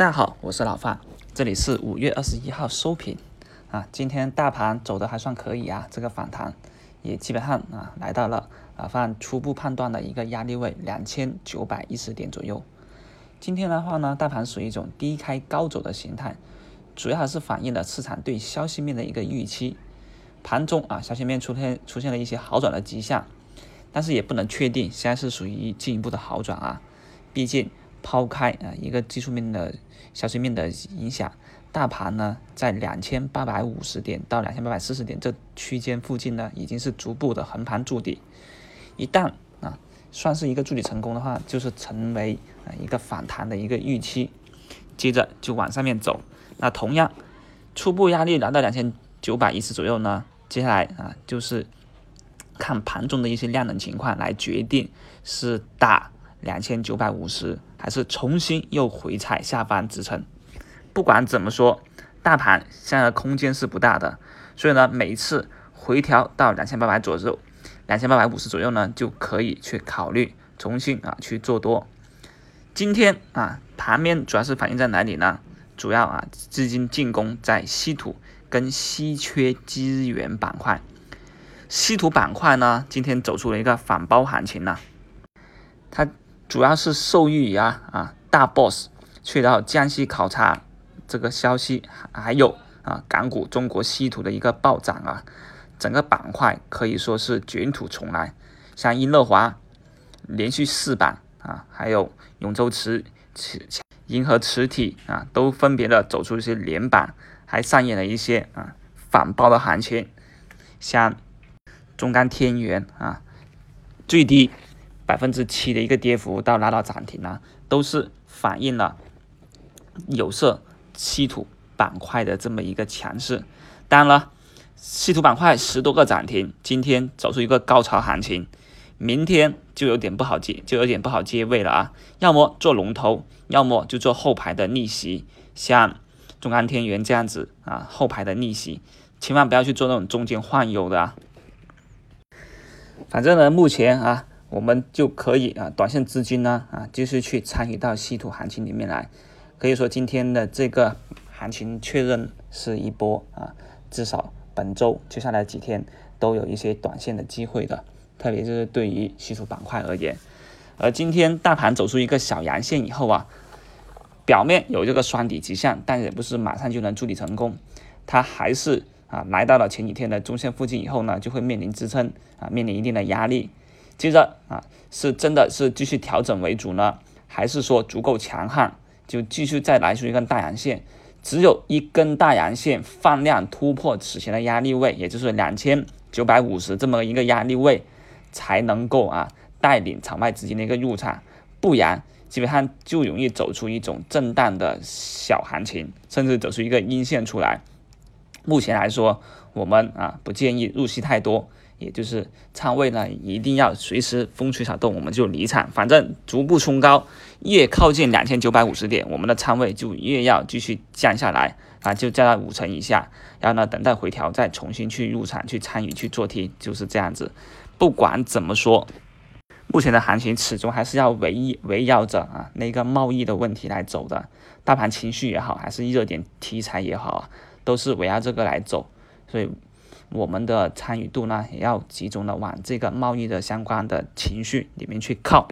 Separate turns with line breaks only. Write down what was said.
大家好，我是老范，这里是五月二十一号收评啊。今天大盘走的还算可以啊，这个反弹也基本上啊来到了老范初步判断的一个压力位两千九百一十点左右。今天的话呢，大盘属于一种低开高走的形态，主要还是反映了市场对消息面的一个预期。盘中啊，消息面出现出现了一些好转的迹象，但是也不能确定现在是属于进一步的好转啊，毕竟。抛开啊一个技术面的消息面的影响，大盘呢在两千八百五十点到两千八百四十点这区间附近呢，已经是逐步的横盘筑底。一旦啊算是一个筑底成功的话，就是成为啊一个反弹的一个预期，接着就往上面走。那同样初步压力来到两千九百一十左右呢，接下来啊就是看盘中的一些量能情况来决定是打。两千九百五十，还是重新又回踩下方支撑。不管怎么说，大盘现在的空间是不大的，所以呢，每一次回调到两千八百左右、两千八百五十左右呢，就可以去考虑重新啊去做多。今天啊，盘面主要是反映在哪里呢？主要啊，资金进攻在稀土跟稀缺资源板块。稀土板块呢，今天走出了一个反包行情呢，它。主要是受益于啊啊大 boss 去到江西考察这个消息，还有啊港股中国稀土的一个暴涨啊，整个板块可以说是卷土重来。像英乐华连续四板啊，还有永州磁磁银河磁体啊，都分别的走出一些连板，还上演了一些啊反包的行情。像中钢天元啊，最低。百分之七的一个跌幅到拉到涨停呢，都是反映了有色稀土板块的这么一个强势。当然了，稀土板块十多个涨停，今天走出一个高潮行情，明天就有点不好接，就有点不好接位了啊！要么做龙头，要么就做后排的逆袭，像中安天元这样子啊，后排的逆袭，千万不要去做那种中间换油的啊。反正呢，目前啊。我们就可以啊，短线资金呢啊，就是去参与到稀土行情里面来。可以说今天的这个行情确认是一波啊，至少本周接下来几天都有一些短线的机会的，特别是对于稀土板块而言。而今天大盘走出一个小阳线以后啊，表面有这个双底迹象，但也不是马上就能筑底成功，它还是啊来到了前几天的中线附近以后呢，就会面临支撑啊，面临一定的压力。接着啊，是真的是继续调整为主呢，还是说足够强悍，就继续再来出一根大阳线？只有一根大阳线放量突破此前的压力位，也就是两千九百五十这么一个压力位，才能够啊带领场外资金的一个入场，不然基本上就容易走出一种震荡的小行情，甚至走出一个阴线出来。目前来说，我们啊不建议入息太多。也就是仓位呢，一定要随时风吹草动我们就离场，反正逐步冲高，越靠近两千九百五十点，我们的仓位就越要继续降下来啊，就降到五成以下，然后呢，等待回调再重新去入场去参与去做 T，就是这样子。不管怎么说，目前的行情始终还是要围围绕着啊那个贸易的问题来走的，大盘情绪也好，还是热点题材也好，都是围绕这个来走，所以。我们的参与度呢，也要集中的往这个贸易的相关的情绪里面去靠。